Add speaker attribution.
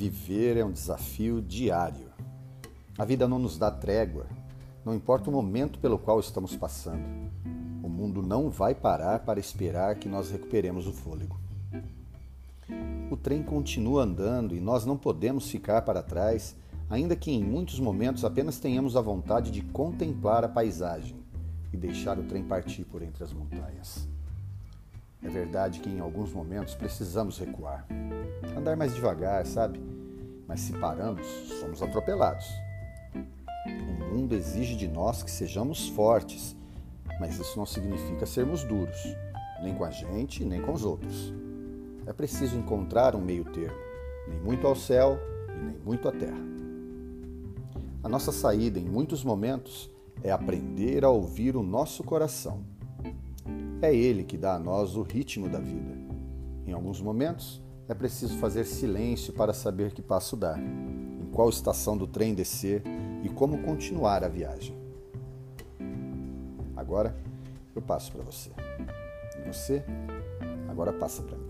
Speaker 1: Viver é um desafio diário. A vida não nos dá trégua, não importa o momento pelo qual estamos passando. O mundo não vai parar para esperar que nós recuperemos o fôlego. O trem continua andando e nós não podemos ficar para trás, ainda que em muitos momentos apenas tenhamos a vontade de contemplar a paisagem e deixar o trem partir por entre as montanhas. É verdade que em alguns momentos precisamos recuar, andar mais devagar, sabe? Mas se paramos, somos atropelados. O mundo exige de nós que sejamos fortes, mas isso não significa sermos duros, nem com a gente, nem com os outros. É preciso encontrar um meio termo, nem muito ao céu e nem muito à terra. A nossa saída, em muitos momentos, é aprender a ouvir o nosso coração é Ele que dá a nós o ritmo da vida. Em alguns momentos, é preciso fazer silêncio para saber que passo dar, em qual estação do trem descer e como continuar a viagem. Agora, eu passo para você. E você, agora passa para mim.